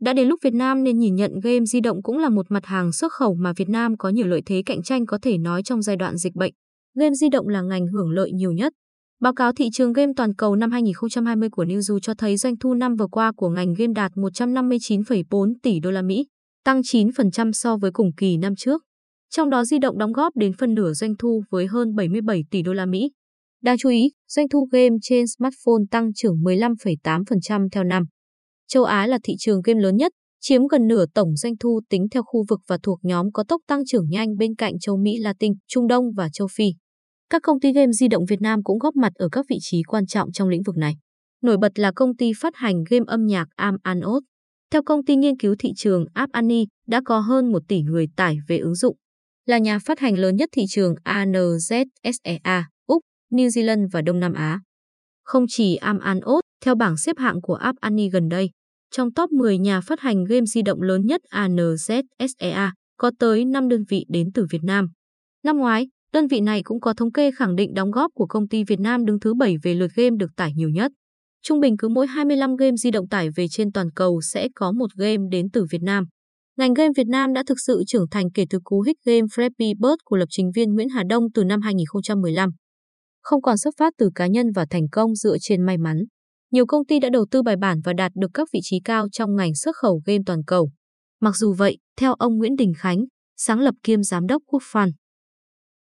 Đã đến lúc Việt Nam nên nhìn nhận game di động cũng là một mặt hàng xuất khẩu mà Việt Nam có nhiều lợi thế cạnh tranh có thể nói trong giai đoạn dịch bệnh. Game di động là ngành hưởng lợi nhiều nhất. Báo cáo thị trường game toàn cầu năm 2020 của Newzoo cho thấy doanh thu năm vừa qua của ngành game đạt 159,4 tỷ đô la Mỹ, tăng 9% so với cùng kỳ năm trước. Trong đó di động đóng góp đến phân nửa doanh thu với hơn 77 tỷ đô la Mỹ. Đáng chú ý, doanh thu game trên smartphone tăng trưởng 15,8% theo năm. Châu Á là thị trường game lớn nhất, chiếm gần nửa tổng doanh thu tính theo khu vực và thuộc nhóm có tốc tăng trưởng nhanh bên cạnh châu Mỹ Latin, Trung Đông và châu Phi. Các công ty game di động Việt Nam cũng góp mặt ở các vị trí quan trọng trong lĩnh vực này. Nổi bật là công ty phát hành game âm nhạc Am Anot. Theo công ty nghiên cứu thị trường App Annie, đã có hơn 1 tỷ người tải về ứng dụng. Là nhà phát hành lớn nhất thị trường ANZSEA, Úc, New Zealand và Đông Nam Á. Không chỉ Am Anot, theo bảng xếp hạng của App Annie gần đây, trong top 10 nhà phát hành game di động lớn nhất ANZSEA, có tới 5 đơn vị đến từ Việt Nam. Năm ngoái, đơn vị này cũng có thống kê khẳng định đóng góp của công ty Việt Nam đứng thứ 7 về lượt game được tải nhiều nhất. Trung bình cứ mỗi 25 game di động tải về trên toàn cầu sẽ có một game đến từ Việt Nam. Ngành game Việt Nam đã thực sự trưởng thành kể từ cú hích game Flappy Bird của lập trình viên Nguyễn Hà Đông từ năm 2015. Không còn xuất phát từ cá nhân và thành công dựa trên may mắn. Nhiều công ty đã đầu tư bài bản và đạt được các vị trí cao trong ngành xuất khẩu game toàn cầu. Mặc dù vậy, theo ông Nguyễn Đình Khánh, sáng lập kiêm giám đốc Quốc Fan,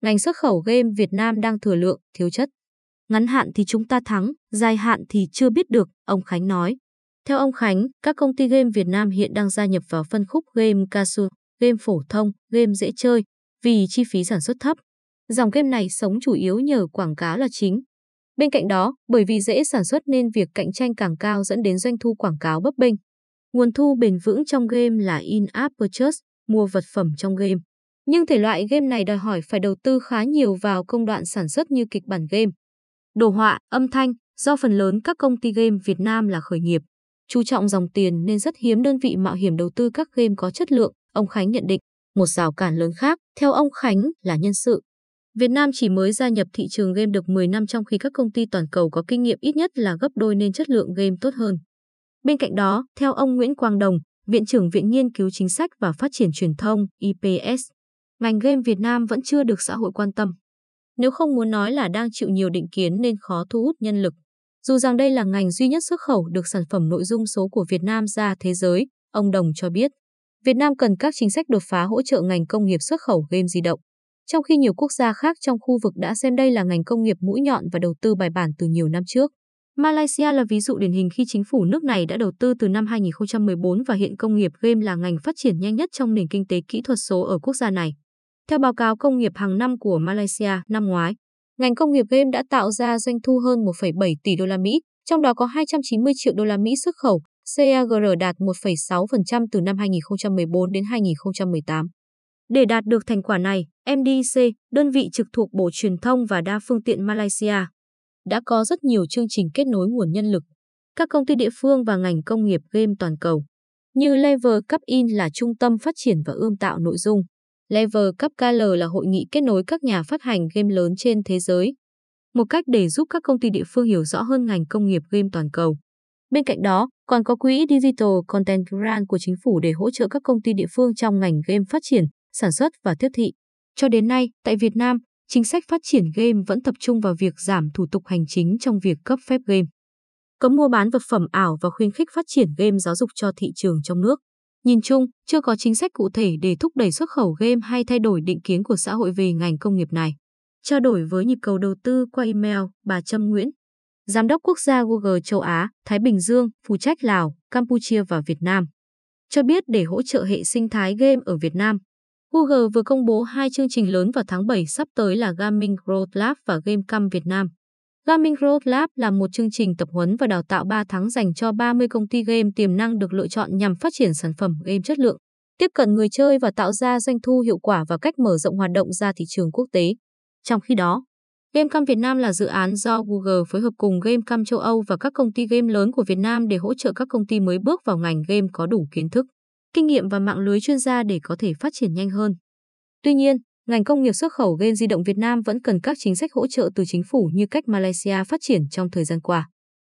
ngành xuất khẩu game Việt Nam đang thừa lượng, thiếu chất. Ngắn hạn thì chúng ta thắng, dài hạn thì chưa biết được, ông Khánh nói. Theo ông Khánh, các công ty game Việt Nam hiện đang gia nhập vào phân khúc game casual, game phổ thông, game dễ chơi, vì chi phí sản xuất thấp. Dòng game này sống chủ yếu nhờ quảng cáo là chính. Bên cạnh đó, bởi vì dễ sản xuất nên việc cạnh tranh càng cao dẫn đến doanh thu quảng cáo bấp bênh. Nguồn thu bền vững trong game là in-app purchase, mua vật phẩm trong game. Nhưng thể loại game này đòi hỏi phải đầu tư khá nhiều vào công đoạn sản xuất như kịch bản game. Đồ họa, âm thanh, do phần lớn các công ty game Việt Nam là khởi nghiệp. Chú trọng dòng tiền nên rất hiếm đơn vị mạo hiểm đầu tư các game có chất lượng, ông Khánh nhận định. Một rào cản lớn khác, theo ông Khánh, là nhân sự. Việt Nam chỉ mới gia nhập thị trường game được 10 năm trong khi các công ty toàn cầu có kinh nghiệm ít nhất là gấp đôi nên chất lượng game tốt hơn. Bên cạnh đó, theo ông Nguyễn Quang Đồng, Viện trưởng Viện Nghiên cứu Chính sách và Phát triển Truyền thông IPS, ngành game Việt Nam vẫn chưa được xã hội quan tâm. Nếu không muốn nói là đang chịu nhiều định kiến nên khó thu hút nhân lực. Dù rằng đây là ngành duy nhất xuất khẩu được sản phẩm nội dung số của Việt Nam ra thế giới, ông Đồng cho biết, Việt Nam cần các chính sách đột phá hỗ trợ ngành công nghiệp xuất khẩu game di động. Trong khi nhiều quốc gia khác trong khu vực đã xem đây là ngành công nghiệp mũi nhọn và đầu tư bài bản từ nhiều năm trước. Malaysia là ví dụ điển hình khi chính phủ nước này đã đầu tư từ năm 2014 và hiện công nghiệp game là ngành phát triển nhanh nhất trong nền kinh tế kỹ thuật số ở quốc gia này. Theo báo cáo công nghiệp hàng năm của Malaysia năm ngoái, ngành công nghiệp game đã tạo ra doanh thu hơn 1,7 tỷ đô la Mỹ, trong đó có 290 triệu đô la Mỹ xuất khẩu, CAGR đạt 1,6% từ năm 2014 đến 2018. Để đạt được thành quả này, MDC, đơn vị trực thuộc Bộ Truyền thông và Đa phương tiện Malaysia, đã có rất nhiều chương trình kết nối nguồn nhân lực. Các công ty địa phương và ngành công nghiệp game toàn cầu, như Lever Cup In là trung tâm phát triển và ươm tạo nội dung. Lever Cup KL là hội nghị kết nối các nhà phát hành game lớn trên thế giới. Một cách để giúp các công ty địa phương hiểu rõ hơn ngành công nghiệp game toàn cầu. Bên cạnh đó, còn có quỹ Digital Content Grant của chính phủ để hỗ trợ các công ty địa phương trong ngành game phát triển, sản xuất và tiếp thị. Cho đến nay, tại Việt Nam, chính sách phát triển game vẫn tập trung vào việc giảm thủ tục hành chính trong việc cấp phép game. Cấm mua bán vật phẩm ảo và khuyến khích phát triển game giáo dục cho thị trường trong nước. Nhìn chung, chưa có chính sách cụ thể để thúc đẩy xuất khẩu game hay thay đổi định kiến của xã hội về ngành công nghiệp này. Trao đổi với nhịp cầu đầu tư qua email, bà Trâm Nguyễn, Giám đốc quốc gia Google châu Á, Thái Bình Dương, phụ trách Lào, Campuchia và Việt Nam. Cho biết để hỗ trợ hệ sinh thái game ở Việt Nam, Google vừa công bố hai chương trình lớn vào tháng 7 sắp tới là Gaming Growth Lab và Gamecam Việt Nam. Gaming Growth Lab là một chương trình tập huấn và đào tạo 3 tháng dành cho 30 công ty game tiềm năng được lựa chọn nhằm phát triển sản phẩm game chất lượng, tiếp cận người chơi và tạo ra doanh thu hiệu quả và cách mở rộng hoạt động ra thị trường quốc tế. Trong khi đó, Gamecam Việt Nam là dự án do Google phối hợp cùng Gamecam châu Âu và các công ty game lớn của Việt Nam để hỗ trợ các công ty mới bước vào ngành game có đủ kiến thức, kinh nghiệm và mạng lưới chuyên gia để có thể phát triển nhanh hơn. Tuy nhiên, ngành công nghiệp xuất khẩu game di động Việt Nam vẫn cần các chính sách hỗ trợ từ chính phủ như cách Malaysia phát triển trong thời gian qua.